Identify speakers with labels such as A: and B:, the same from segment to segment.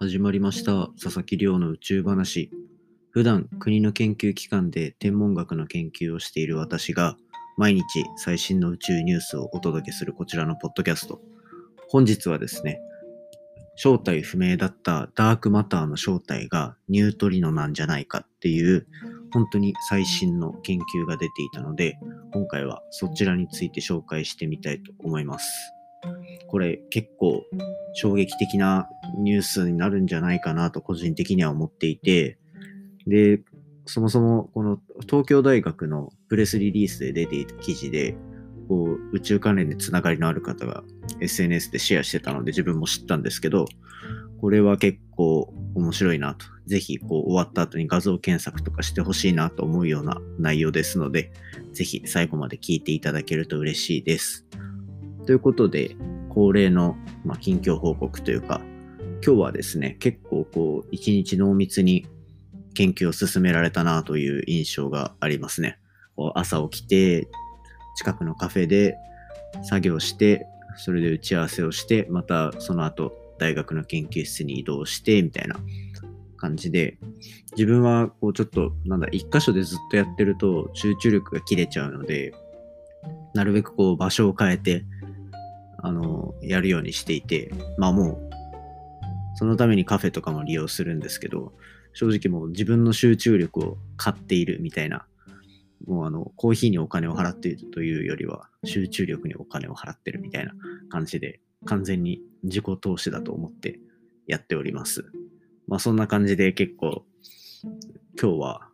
A: 始まりました。佐々木亮の宇宙話。普段国の研究機関で天文学の研究をしている私が毎日最新の宇宙ニュースをお届けするこちらのポッドキャスト。本日はですね正体不明だったダークマターの正体がニュートリノなんじゃないかっていう本当に最新の研究が出ていたので今回はそちらについて紹介してみたいと思います。これ結構衝撃的なニュースになるんじゃないかなと個人的には思っていて、で、そもそもこの東京大学のプレスリリースで出ていた記事で、こう宇宙関連でつながりのある方が SNS でシェアしてたので自分も知ったんですけど、これは結構面白いなと。ぜひこう終わった後に画像検索とかしてほしいなと思うような内容ですので、ぜひ最後まで聞いていただけると嬉しいです。ということで、恒例の、まあ、近況報告というか、今日はですね、結構こう、一日濃密に研究を進められたなという印象がありますね。こう朝起きて、近くのカフェで作業して、それで打ち合わせをして、またその後大学の研究室に移動して、みたいな感じで、自分はこうちょっと、なんだ、一箇所でずっとやってると集中力が切れちゃうので、なるべくこう場所を変えて、あの、やるようにしていて、まあもう、そのためにカフェとかも利用するんですけど、正直もう自分の集中力を買っているみたいな、もうあの、コーヒーにお金を払っているというよりは、集中力にお金を払ってるみたいな感じで、完全に自己投資だと思ってやっております。まあそんな感じで結構、今日は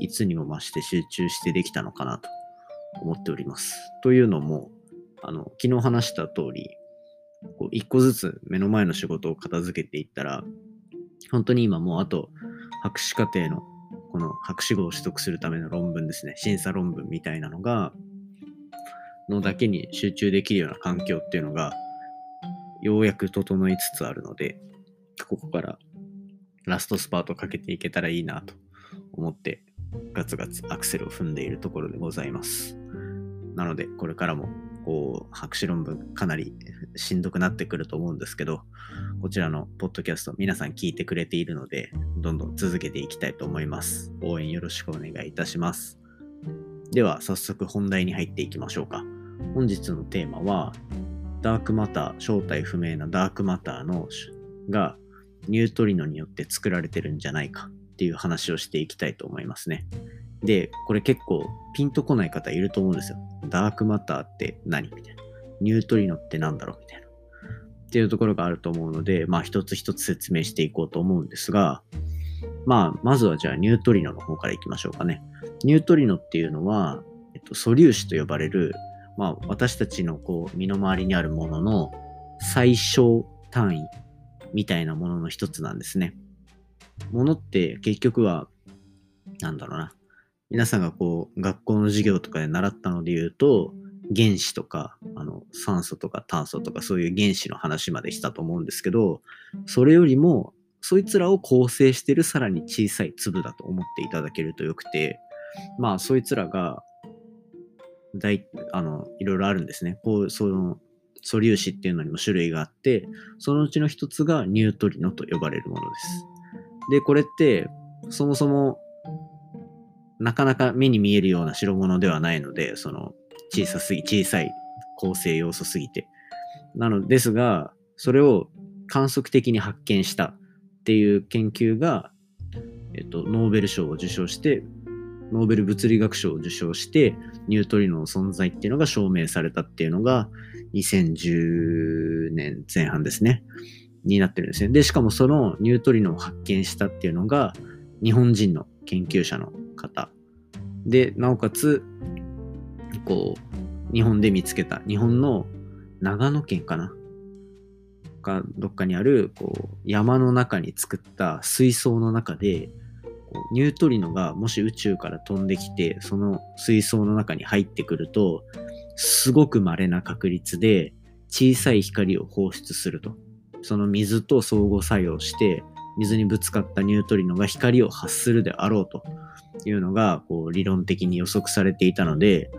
A: いつにも増して集中してできたのかなと思っております。というのも、あの、昨日話した通り、こう一個ずつ目の前の仕事を片付けていったら、本当に今もうあと博士課程のこの博士号を取得するための論文ですね、審査論文みたいなのが、のだけに集中できるような環境っていうのが、ようやく整いつつあるので、ここからラストスパートかけていけたらいいなと思って、ガツガツアクセルを踏んでいるところでございます。なので、これからもこう、博士論文かなりしんどくなってくると思うんですけど、こちらのポッドキャスト皆さん聞いてくれているので、どんどん続けていきたいと思います。応援よろしくお願いいたします。では、早速本題に入っていきましょうか。本日のテーマは、ダークマター、正体不明なダークマターのがニュートリノによって作られてるんじゃないかっていう話をしていきたいと思いますね。で、これ結構ピンとこない方いると思うんですよ。ダークマターって何？みたいな。ニュートリノって何だろうみたいな。っていうところがあると思うので、まあ一つ一つ説明していこうと思うんですが、まあまずはじゃあニュートリノの方からいきましょうかね。ニュートリノっていうのは、えっと、素粒子と呼ばれる、まあ私たちのこう身の回りにあるものの最小単位みたいなものの一つなんですね。ものって結局は、なんだろうな。皆さんがこう、学校の授業とかで習ったので言うと、原子とか、あの、酸素とか炭素とかそういう原子の話までしたと思うんですけど、それよりも、そいつらを構成してるさらに小さい粒だと思っていただけるとよくて、まあ、そいつらが、大、あの、いろいろあるんですね。こう、その、素粒子っていうのにも種類があって、そのうちの一つがニュートリノと呼ばれるものです。で、これって、そもそもなかなか目に見えるような代物ではないので、その小さすぎ、小さい構成要素すぎて。なのですが、それを観測的に発見したっていう研究が、えっと、ノーベル賞を受賞して、ノーベル物理学賞を受賞して、ニュートリノの存在っていうのが証明されたっていうのが、2010年前半ですね。になってるんですね。で、しかもそのニュートリノを発見したっていうのが、日本人の研究者の方。で、なおかつ、こう、日本で見つけた、日本の長野県かな？か、どっかにある、こう、山の中に作った水槽の中で、ニュートリノがもし宇宙から飛んできて、その水槽の中に入ってくると、すごく稀な確率で小さい光を放出すると。その水と相互作用して、水にぶつかったニュートリノが光を発するであろうというのがこう理論的に予測されていたので、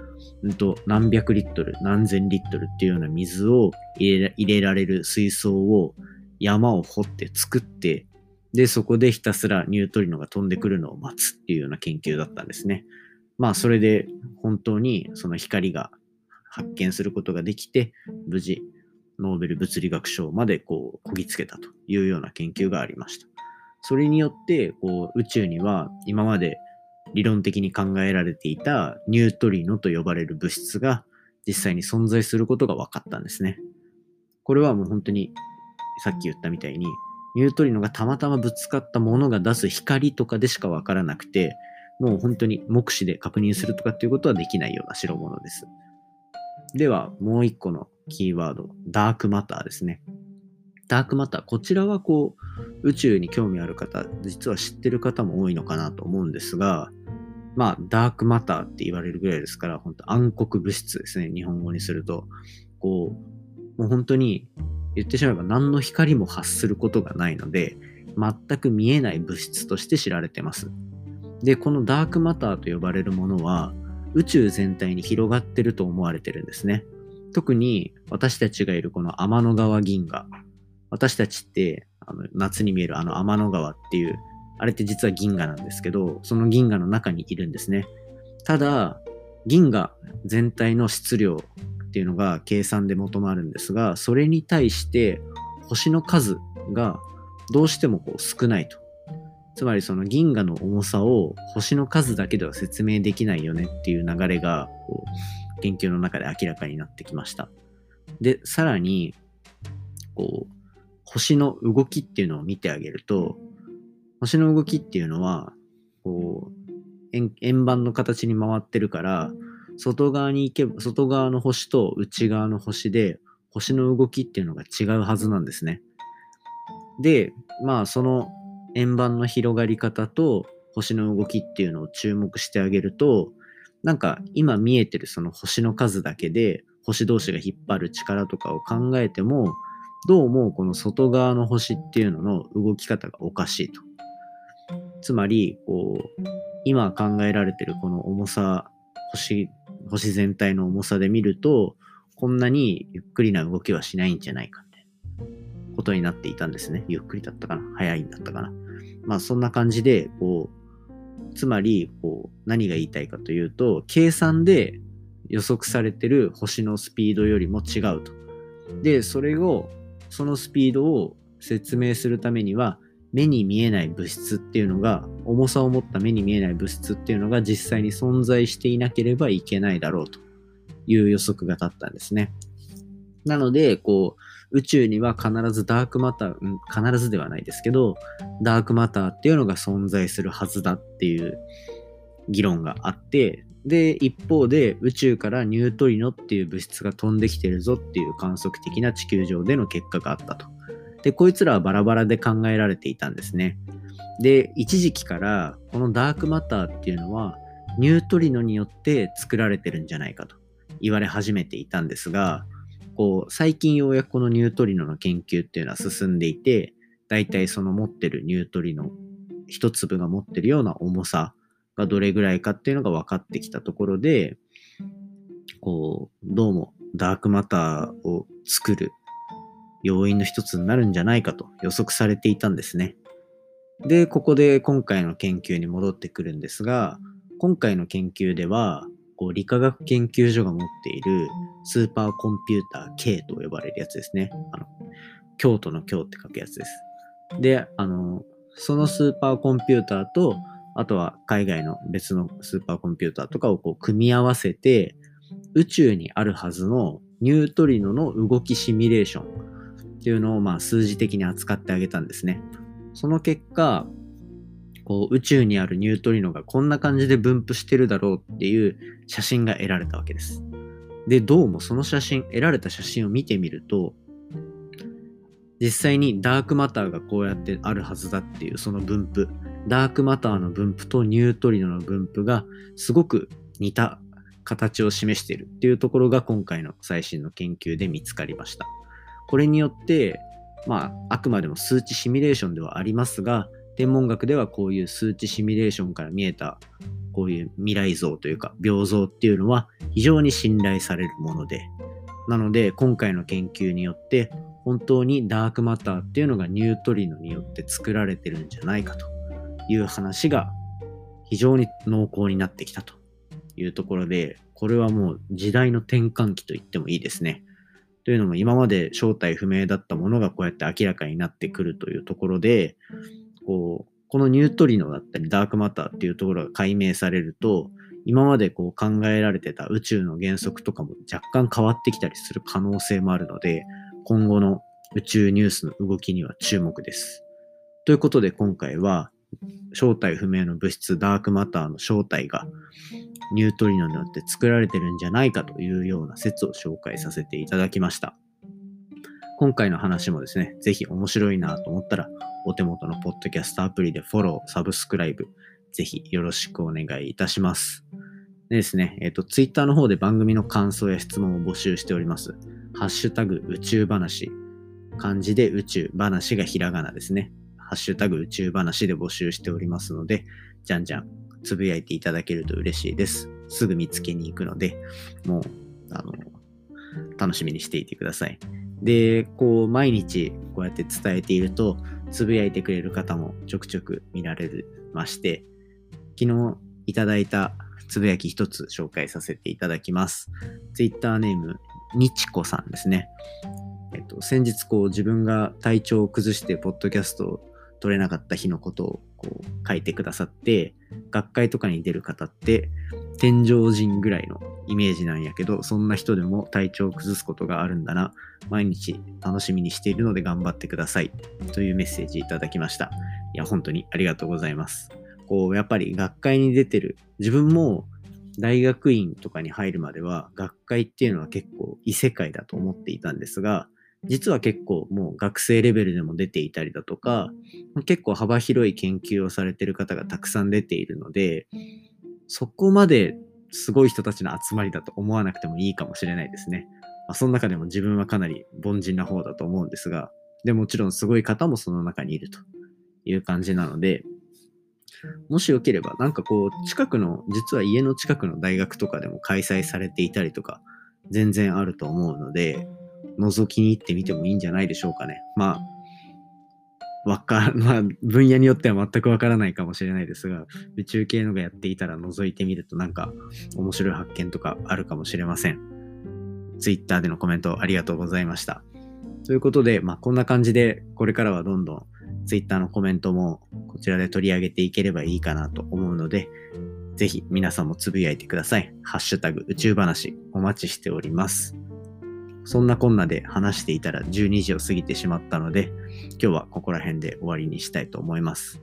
A: うんと、何百リットル、何千リットルっていうような水を入れ入れられる水槽を山を掘って作って、で、そこでひたすらニュートリノが飛んでくるのを待つっていうような研究だったんですね。まあ、それで本当にその光が発見することができて、無事、ノーベル物理学賞までこう、こぎつけたというような研究がありました。それによって、こう、宇宙には今まで理論的に考えられていたニュートリノと呼ばれる物質が実際に存在することが分かったんですね。これはもう本当にさっき言ったみたいにニュートリノがたまたまぶつかったものが出す光とかでしか分からなくてもう本当に目視で確認するとかっていうことはできないような代物です。ではもう一個のキーワード、ダークマターですね。ダークマター、こちらはこう宇宙に興味ある方、実は知ってる方も多いのかなと思うんですが、まあ、ダークマターって言われるぐらいですから、本当暗黒物質ですね、日本語にすると。こう、もう本当に言ってしまえば何の光も発することがないので、全く見えない物質として知られてます。で、このダークマターと呼ばれるものは、宇宙全体に広がってると思われてるんですね。特に私たちがいるこの天の川銀河。私たちってあの夏に見えるあの天の川っていうあれって実は銀河なんですけど、その銀河の中にいるんですね。ただ、銀河全体の質量っていうのが計算で求まるんですが、それに対して星の数がどうしてもこう少ないと。つまりその銀河の重さを星の数だけでは説明できないよねっていう流れがこう研究の中で明らかになってきました。で、さらに、こう、星の動きっていうのを見てあげると、星の動きっていうのは、こう、円盤の形に回ってるから、外側に行けば、外側の星と内側の星で、星の動きっていうのが違うはずなんですね。で、まあ、その円盤の広がり方と星の動きっていうのを注目してあげると、なんか今見えてるその星の数だけで星同士が引っ張る力とかを考えても、どうもこの外側の星っていうのの動き方がおかしいと。つまり、こう、今考えられてるこの重さ、星、星全体の重さで見ると、こんなにゆっくりな動きはしないんじゃないかってことになっていたんですね。ゆっくりだったかな早いんだったかなまあそんな感じで、こう、つまり、こう、何が言いたいかというと、計算で予測されてる星のスピードよりも違うと。で、それを、そのスピードを説明するためには、目に見えない物質っていうのが、重さを持った目に見えない物質っていうのが実際に存在していなければいけないだろうという予測が立ったんですね。なので、こう、宇宙には必ずダークマター、うん、必ずではないですけど、ダークマターっていうのが存在するはずだっていう議論があって、で、一方で宇宙からニュートリノっていう物質が飛んできてるぞっていう観測的な地球上での結果があったと。で、こいつらはバラバラで考えられていたんですね。で、一時期からこのダークマターっていうのはニュートリノによって作られてるんじゃないかと言われ始めていたんですが、こう、最近ようやくこのニュートリノの研究っていうのは進んでいて、だいたいその持ってるニュートリノ、一粒が持ってるような重さがどれぐらいかっていうのが分かってきたところで、こう、どうもダークマターを作る要因の一つになるんじゃないかと予測されていたんですね。で、ここで今回の研究に戻ってくるんですが、今回の研究では、こう理化学研究所が持っているスーパーコンピューター K と呼ばれるやつですね。あの京都の京って書くやつです。で、あの、そのスーパーコンピューターと、あとは海外の別のスーパーコンピューターとかをこう組み合わせて、宇宙にあるはずのニュートリノの動きシミュレーションっていうのをまあ数字的に扱ってあげたんですね。その結果、こう宇宙にあるニュートリノがこんな感じで分布してるだろうっていう写真が得られたわけです。で、どうもその写真、得られた写真を見てみると、実際にダークマターがこうやってあるはずだっていうその分布、ダークマターの分布とニュートリノの分布がすごく似た形を示しているっていうところが今回の最新の研究で見つかりました。これによって、まあ、あくまでも数値シミュレーションではありますが、天文学ではこういう数値シミュレーションから見えた、こういう未来像というか、病像っていうのは非常に信頼されるもので、なので、今回の研究によって、本当にダークマターっていうのがニュートリノによって作られてるんじゃないかという話が非常に濃厚になってきたというところで、これはもう時代の転換期と言ってもいいですね。というのも今まで正体不明だったものがこうやって明らかになってくるというところで、こう、このニュートリノだったりダークマターっていうところが解明されると、今までこう考えられてた宇宙の原則とかも若干変わってきたりする可能性もあるので、今後の宇宙ニュースの動きには注目です。ということで今回は正体不明の物質ダークマターの正体がニュートリノによって作られてるんじゃないかというような説を紹介させていただきました。今回の話もですね、ぜひ面白いなと思ったら、お手元のポッドキャストアプリでフォロー、サブスクライブ、ぜひよろしくお願いいたします。でですね、えっ、ー、と、ツイッターの方で番組の感想や質問を募集しております。ハッシュタグ宇宙話。漢字で宇宙、話がひらがなですね。ハッシュタグ宇宙話で募集しておりますので、じゃんじゃんつぶやいていただけると嬉しいです。すぐ見つけに行くので、もう、あの、楽しみにしていてください。で、こう、毎日こうやって伝えていると、つぶやいてくれる方もちょくちょく見られまして、昨日いただいたつぶやき一つ紹介させていただきます。Twitter ネーム、にちこさんですね。えっと、先日こう自分が体調を崩してポッドキャストを撮れなかった日のことをこう書いてくださって、学会とかに出る方って天井人ぐらいのイメージなんやけど、そんな人でも体調を崩すことがあるんだな。毎日楽しみにしているので頑張ってください。というメッセージいただきました。いや、本当にありがとうございます。こう、やっぱり学会に出てる、自分も大学院とかに入るまでは、学会っていうのは結構異世界だと思っていたんですが、実は結構もう学生レベルでも出ていたりだとか、結構幅広い研究をされてる方がたくさん出ているので、そこまですごい人たちの集まりだと思わなくてもいいかもしれないですね。まあ、その中でも自分はかなり凡人な方だと思うんですが、でもちろんすごい方もその中にいるという感じなので、もしよければ、なんかこう、近くの、実は家の近くの大学とかでも開催されていたりとか、全然あると思うので、覗きに行ってみてもいいんじゃないでしょうかね。まあ、わか、まあ、分野によっては全くわからないかもしれないですが、宇宙系のがやっていたら覗いてみるとなんか面白い発見とかあるかもしれません。Twitter でのコメントありがとうございました。ということで、まあ、こんな感じで、これからはどんどん Twitter のコメントもこちらで取り上げていければいいかなと思うので、ぜひ皆さんもつぶやいてください。ハッシュタグ宇宙話お待ちしております。そんなこんなで話していたら12時を過ぎてしまったので、今日はここら辺で終わりにしたいと思います。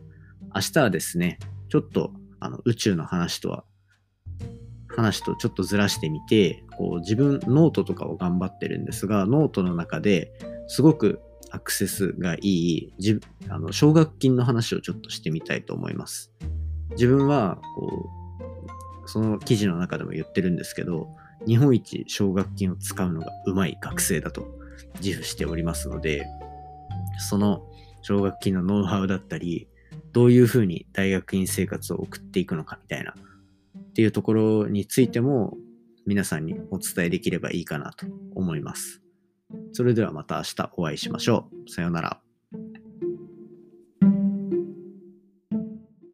A: 明日はですね、ちょっとあの宇宙の話とは、話とちょっとずらしてみて、こう自分、ノートとかを頑張ってるんですが、ノートの中ですごくアクセスがいい、あの奨学金の話をちょっとしてみたいと思います。自分はこう、その記事の中でも言ってるんですけど、日本一奨学金を使うのがうまい学生だと自負しておりますので、その奨学金のノウハウだったり、どういうふうに大学院生活を送っていくのかみたいな、っていうところについても皆さんにお伝えできればいいかなと思います。それではまた明日お会いしましょう。さようなら。